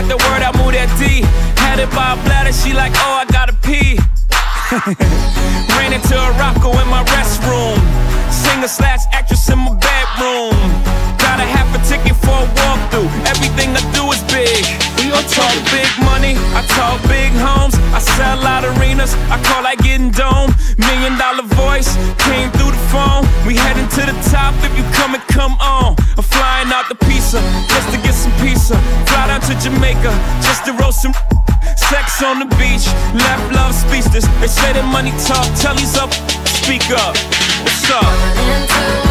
Got the word, I move that D. Had it by a bladder, she like, oh, I gotta pee. Ran into a rocko in my restroom. Singer slash actress in my bedroom. Got a half a ticket for a walkthrough. Everything I do is big. We all talk big money, I talk big homes. I sell out arenas, I call like getting dome. Million dollar voice came through the phone. We heading to the top if you come and come on. I'm flying out the pizza just to get some Mesa. Fly out to Jamaica just to roast some. Sex on the beach, left love speechless. They say that money talk, tell these up, speak up. What's up?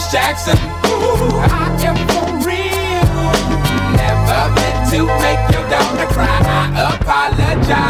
Miss Jackson. Ooh, I am for real. Never meant to make your daughter cry. I apologize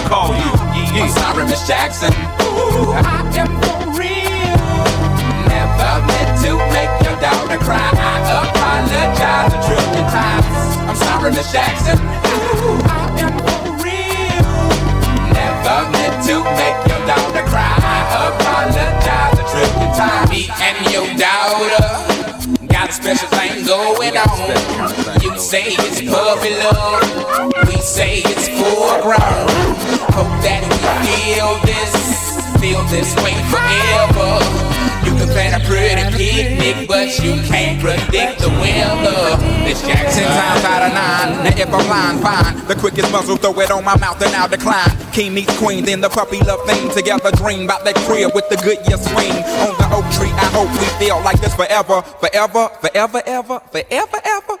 call you. I'm sorry, Miss Jackson. Ooh, I am for real. Never meant to make your daughter cry. I apologize a trillion times. I'm sorry, Miss Jackson. Ooh, I am for real. Never meant to make your daughter cry. I apologize a trillion times. Me and your daughter special thing going on. You say it's puppy love, we say it's foreground. Hope that we feel this, feel this way forever. You can plan a pretty picnic, but you can't predict the weather. This Jackson Ten times out of nine, now if I'm lying, fine. The quickest muzzle, throw it on my mouth and I'll decline. King meets queen, then the puppy love thing. Together dream about that crib with the good year swing. On the oak tree, I hope we feel like this forever, forever, forever, ever, forever, ever.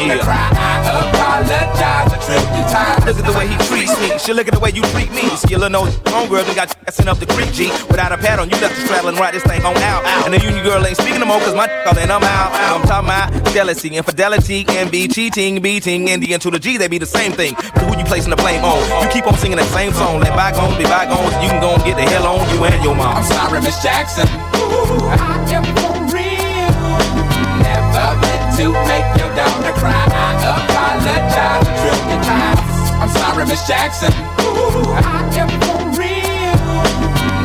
yeah. cry. I apologize a trillion times. Look at the way he treats me. She look at the way you treat me. Little no homegirl done got sent up the creek, G. Without a pad on, you left the straddle and ride this thing on out. And the union girl ain't speaking no more, cause my all and I'm out. I'm talking about jealousy, infidelity, envy, cheating, beating, and the N to the G, they be the same thing. But who you placing the blame on? You keep on singing that same song. Let bygones be bygones. You can go and get the hell on you and your mom. I'm sorry, Miss Jackson. Ooh, I am for real. Never meant to make your daughter cry. I apologize a trillion times. I'm sorry, Miss Jackson. Ooh, I am for real.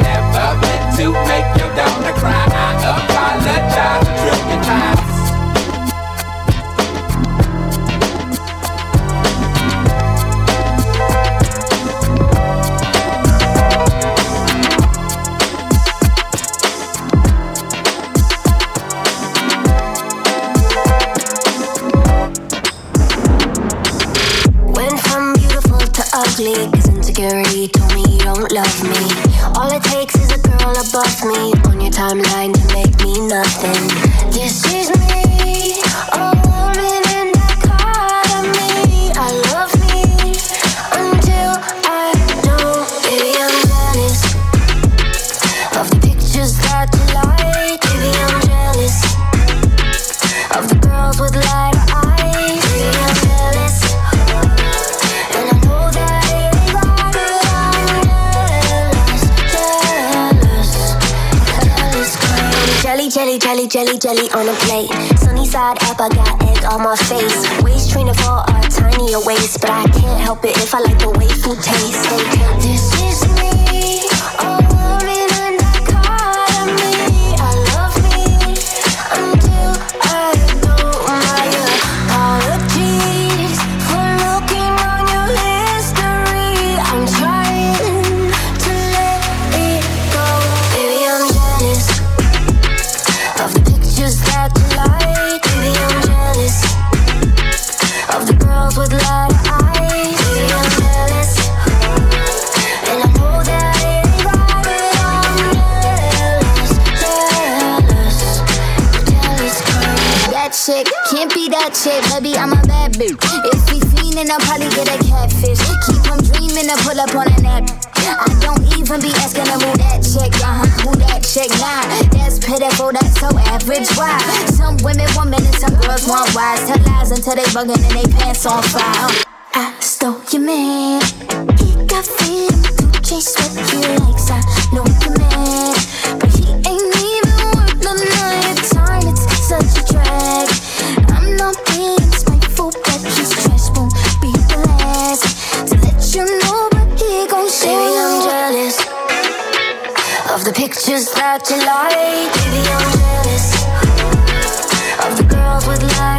Never meant to make your daughter cry. Ugly, cause insecurity told me you don't love me. All it takes is a girl above me on your timeline to make me nothing. This is me, a jelly, jelly, on a plate. Sunny side up, I got egg on my face. Waist training for a tinier waist, but I can't help it if I like the way food tastes. This is me, that chick, baby. I'm a bad bitch. If we fiendin', I'll probably get a catfish. Keep on dreaming to pull up on a nap. I don't even be asking them who that chick, uh huh, who that chick, nah. That's pitiful, that's so average. Why? Some women want men and some girls want wise. Tell lies until they bugging and they pants on fire. I stole your man. He got freedom to chase what he likes. I know you're mad, but pictures that you like. Baby, I'm jealous of the girls with lighter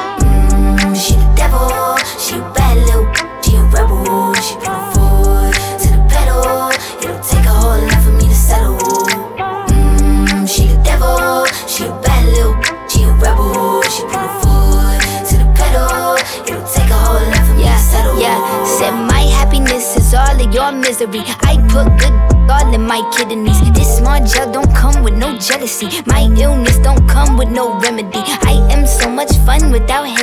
My illness don't come with no remedy.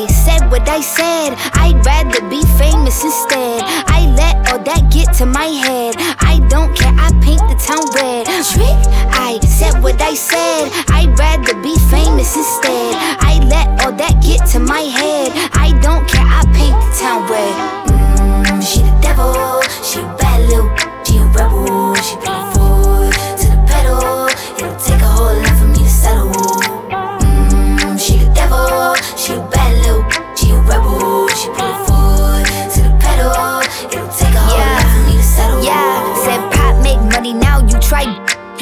I said what I said. I'd rather be famous instead. I let all that get to my head. I don't care. I paint the town red. Trick. I said what I said. I'd rather be famous instead. I let all that get to my head. I don't care. I paint the town red. Mm, she the devil. She a bad little. She a rebel. She put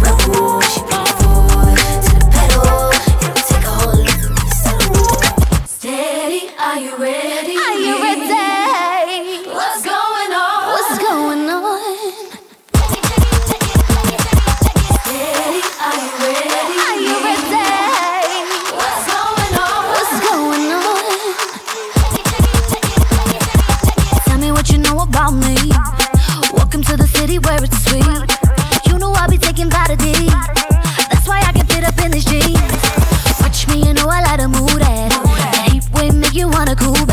She the cool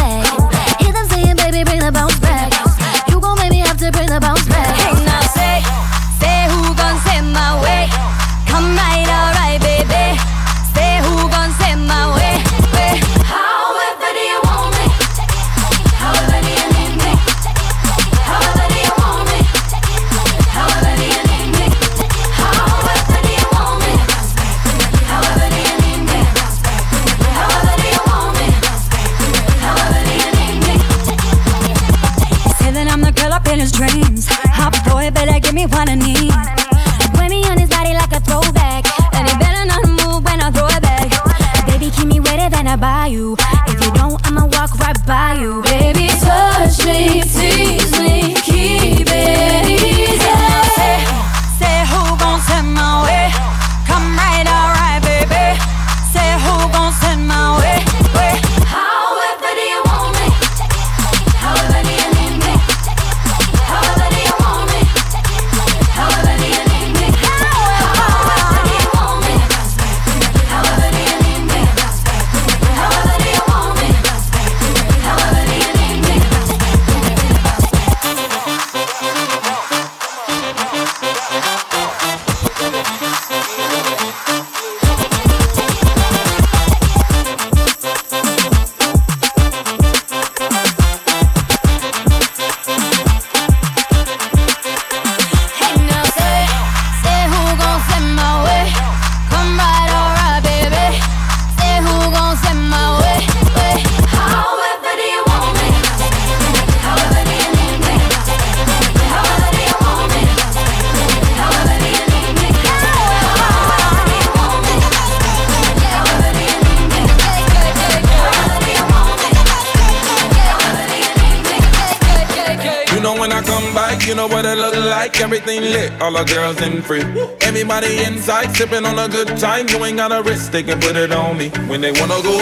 what it look like. Everything lit, all the girls in free. Everybody inside sipping on a good time. You ain't got a risk, they can put it on me. When they wanna go,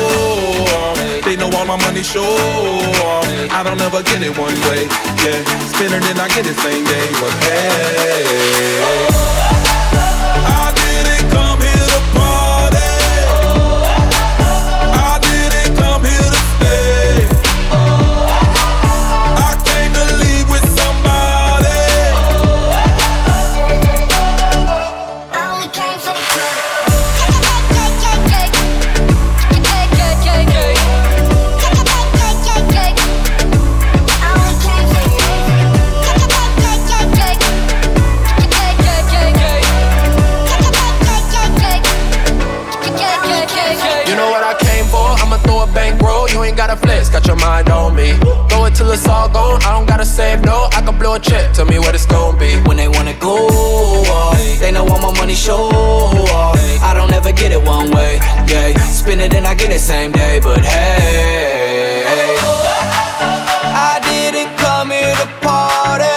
they know all my money sure. I don't ever get it one way. Yeah, spinner then I get it same day. But hey, till it's all gone. I don't gotta save, no, I can blow a check. Tell me what it's gonna be. When they wanna go off, they know all my money show off. I don't ever get it one way, yeah. Spin it and I get it same day, but hey. I didn't come here to party.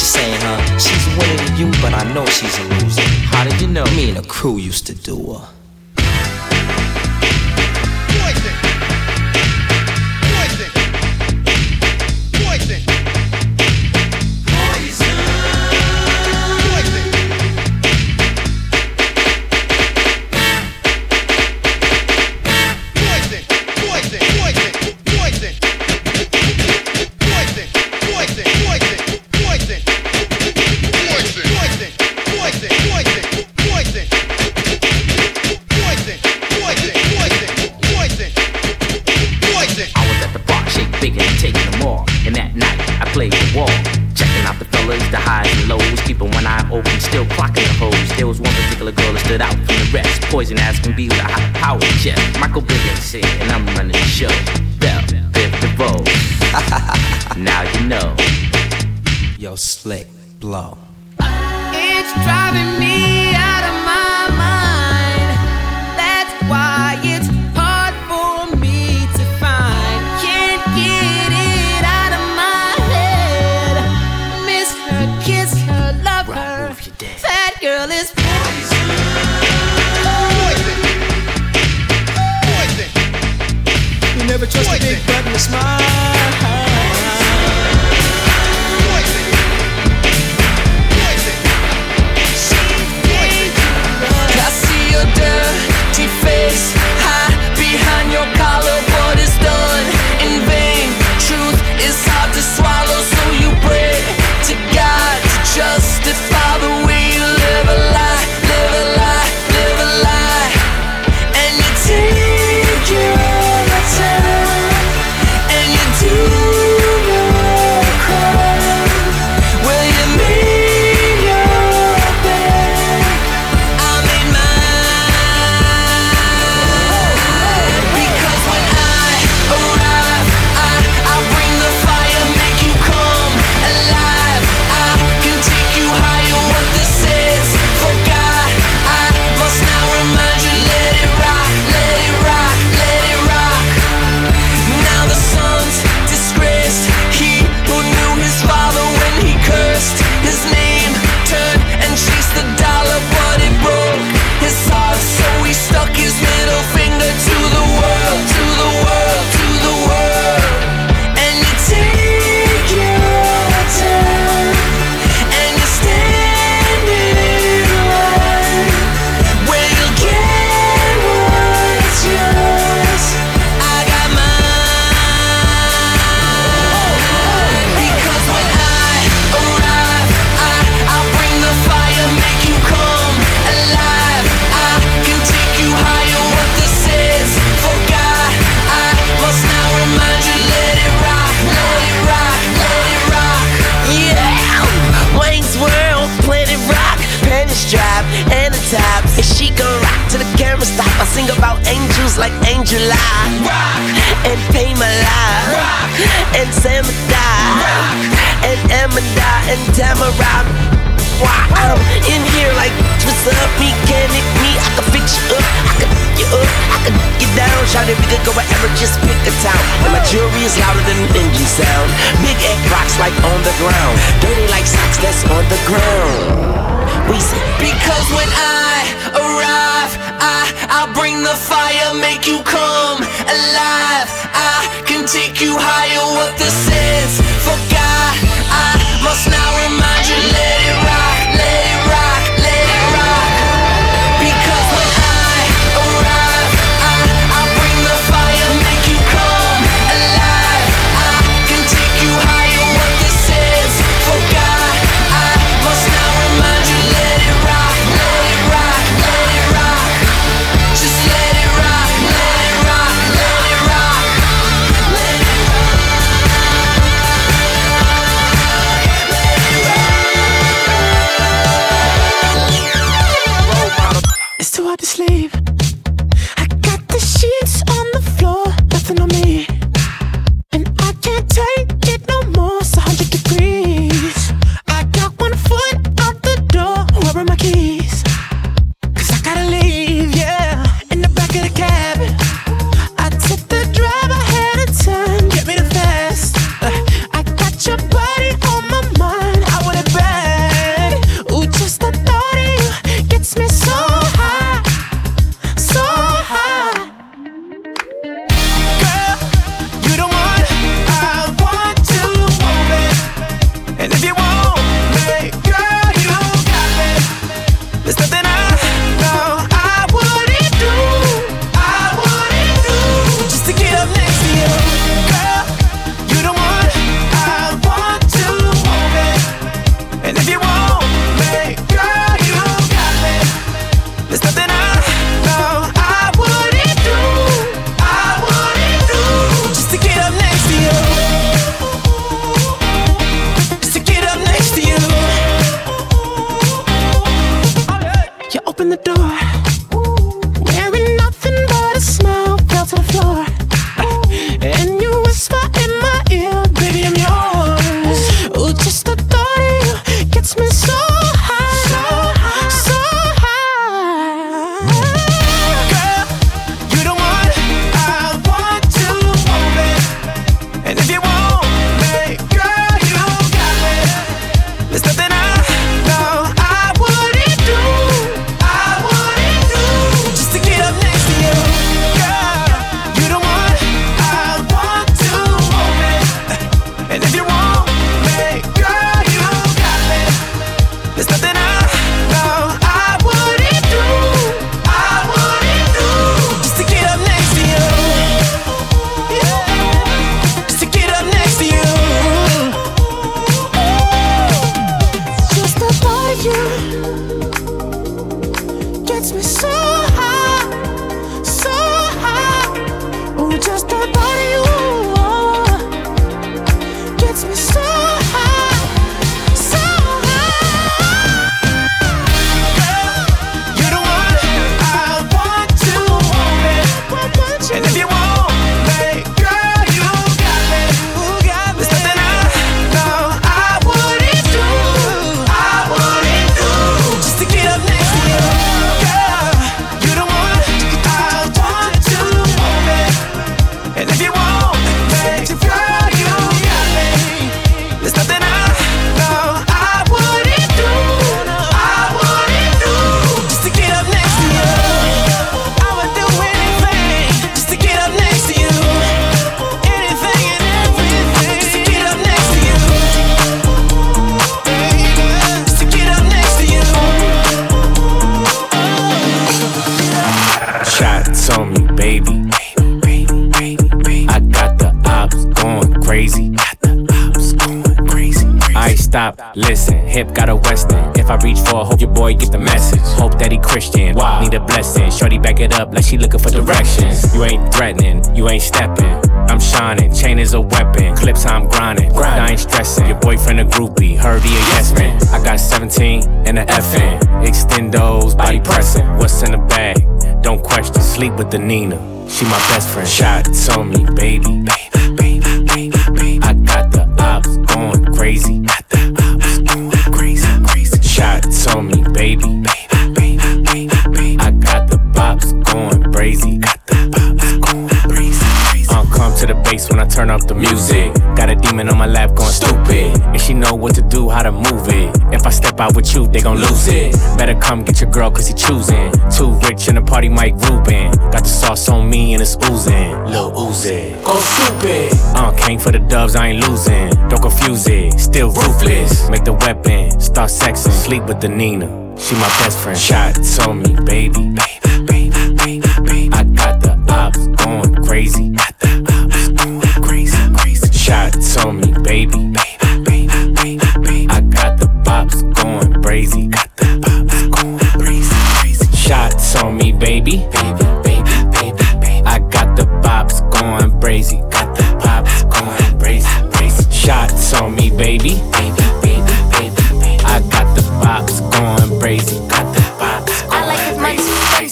you're saying, huh? She's winning you, but I know she's a loser. How did you know? Me and a crew used to do her. poison ass can be the high power check. Michael Biggins here, and I'm running the show. Bell, of all, now you know. Yo, slick, blow. sing about angels like Angela Rock. and Pamela Rock. and Samada and Amanda and Tamara. Why I'm in here like what's up, mechanic me? I can fix you up, I can you up, I can you down. Shout it, we could go wherever, just pick a town. And my jewelry is louder than an engine sound. Big egg rocks like on the ground, dirty like socks that's on the ground. We say because when I arrive. I, I'll bring the fire, make you come alive. I can take you higher. What the for God, I must now remind you. Let it. Ride. Like she looking for directions. You ain't threatening, you ain't stepping. I'm shining, chain is a weapon. Clips I'm grinding. I ain't stressing. Your boyfriend a groupie, heard he a yes man. I got 17 and a FN. Extendos, body pressing. What's in the bag? Don't question. Sleep with the Nina. She my best friend. Shots on me, baby, baby, baby. I got the ops going crazy. The bass when I turn up the music. Got a demon on my lap going stupid. And she know what to do, how to move it. If I step out with you, they gon' lose it. Better come get your girl, cause he choosing. Too rich in the party, Mike Rubin. Got the sauce on me and it's oozing. Lil Uzi. Go stupid. Uh, came for the dubs, I ain't losing. Don't confuse it, still ruthless. Make the weapon, start sexing. Sleep with the Nina. She my best friend. Shot on me, baby. I got the crazy. Shots on me, baby. I got the bops going crazy. Got the bops going crazy. Shots on me, baby. I got the bops going crazy. Got the bops going crazy. Shots on me, baby. I got the bops going crazy. I like his money.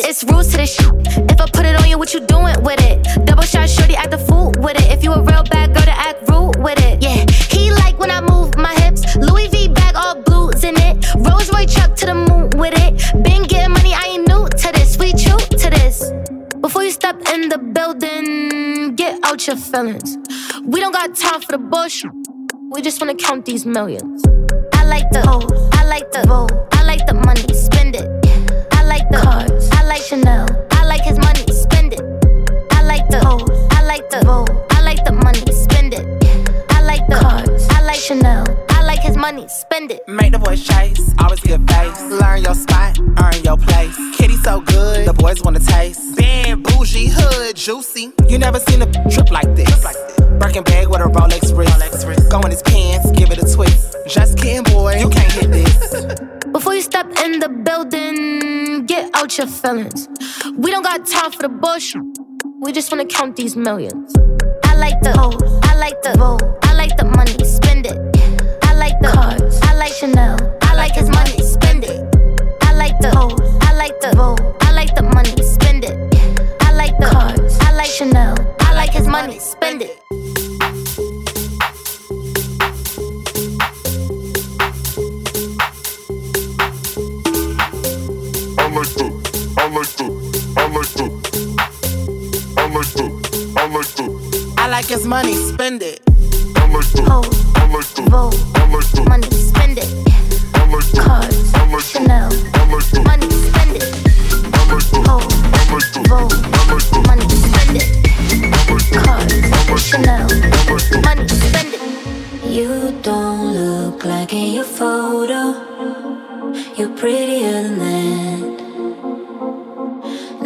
It's rules to this. If I put it on you, what you doing with it? Feelings. We don't got time for the bullshit. We just wanna count these millions. I like the hoes, I like the vote, I like the money, spend it. I like the cars, I like Chanel, I like his money, spend it. I like the hoes, I like the vote, I like the money, spend it. I like the cars, I like Chanel, I like his money, spend it. Make the boys chase, always give face. Learn your spot, earn your place. Kitty so good, the boys wanna taste. Bad, bougie, hood, juicy. You never seen a trip like this. like this Birkin bag with a Rolex wrist. Go in his pants, give it a twist. Just kidding, boy, you can't hit this. Before you step in the building, get out your feelings. We don't got time for the bullshit. We just wanna count these millions. I like the hoes, I like the vote, I like the money, spend it. I like the cars, I like Chanel, I like his money, spend it. I like the hoes, I like the vote, I like the money, spend it. I like the cars, I like Chanel, I like his money, spend it. I like the, I like the, I like the, I like the, I like the, I like his money, spend it.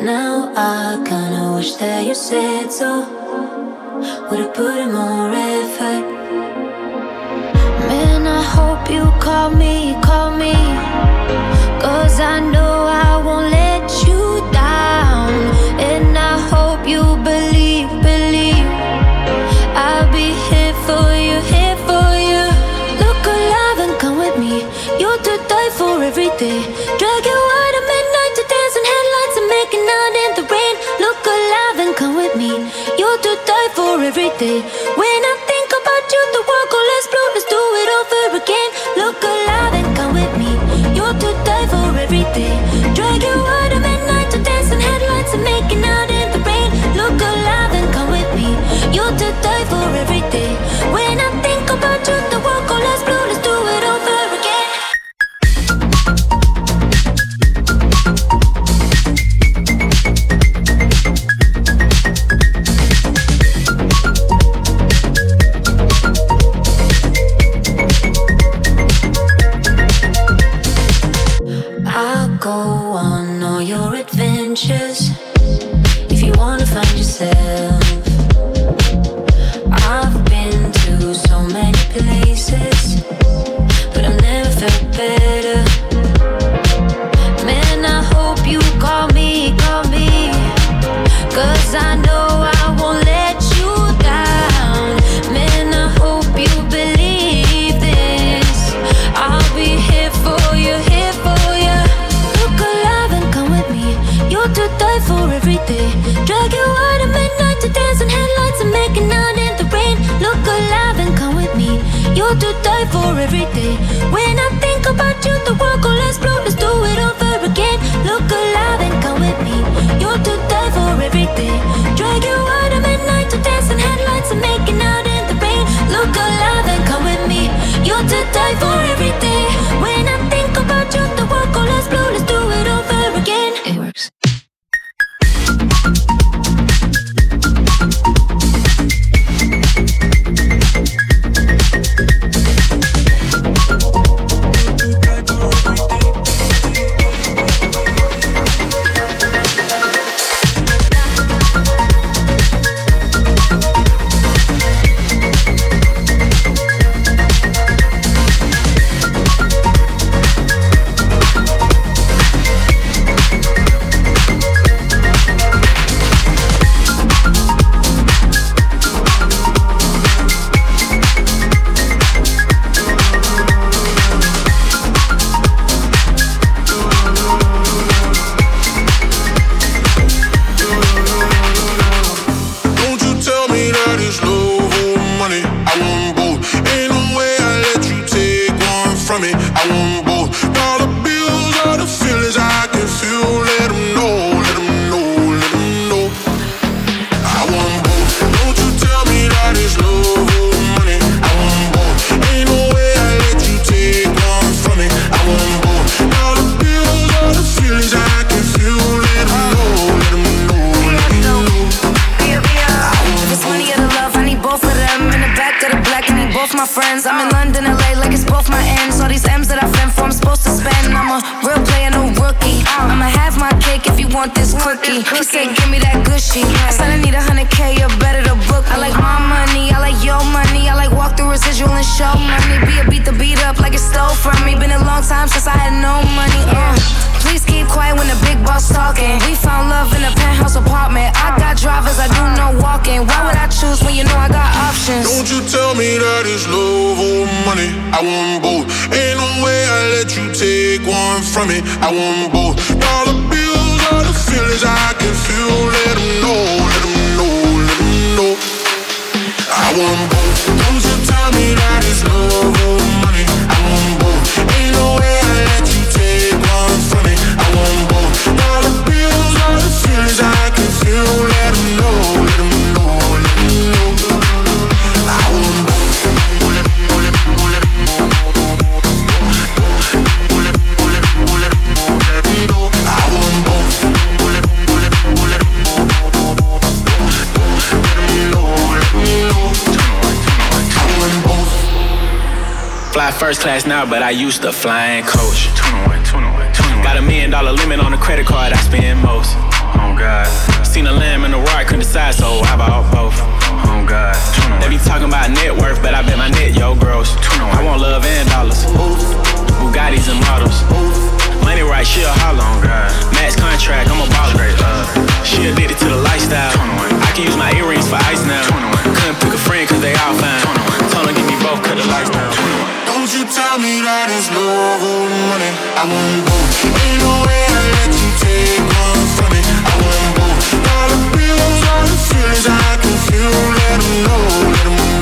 Now I kinda wish that you said so. Would've put in more every day. Don't you tell me that it's love or money. I want both. Ain't no way I let you take one from me. I want both. All the bills all the feelings I can feel. Let them know, let them know, let them know. I want both. first class now, but I used to fly flying coach. 21, 21, 21. Got a million dollar limit on the credit card I spend most. Oh God. Seen a lamb and a rock, couldn't decide, so I bought both. Oh God. They be talking about net worth, but I bet my net yo gross. I want love and dollars. Oof. Bugattis and models. Oof. Money right, She a holler. Oh God. Max contract, I'm a baller. She addicted to the lifestyle. 21. I can use my earrings for ice now. 21. Couldn't pick a friend, cause they all fine. 21. Told her give me both, cut the lifestyle. down. Don't you tell me that it's love or money. I won't go. Ain't no way I let you take off from me. I won't go. All the feelings, all the feelings I can feel. Let know, let know.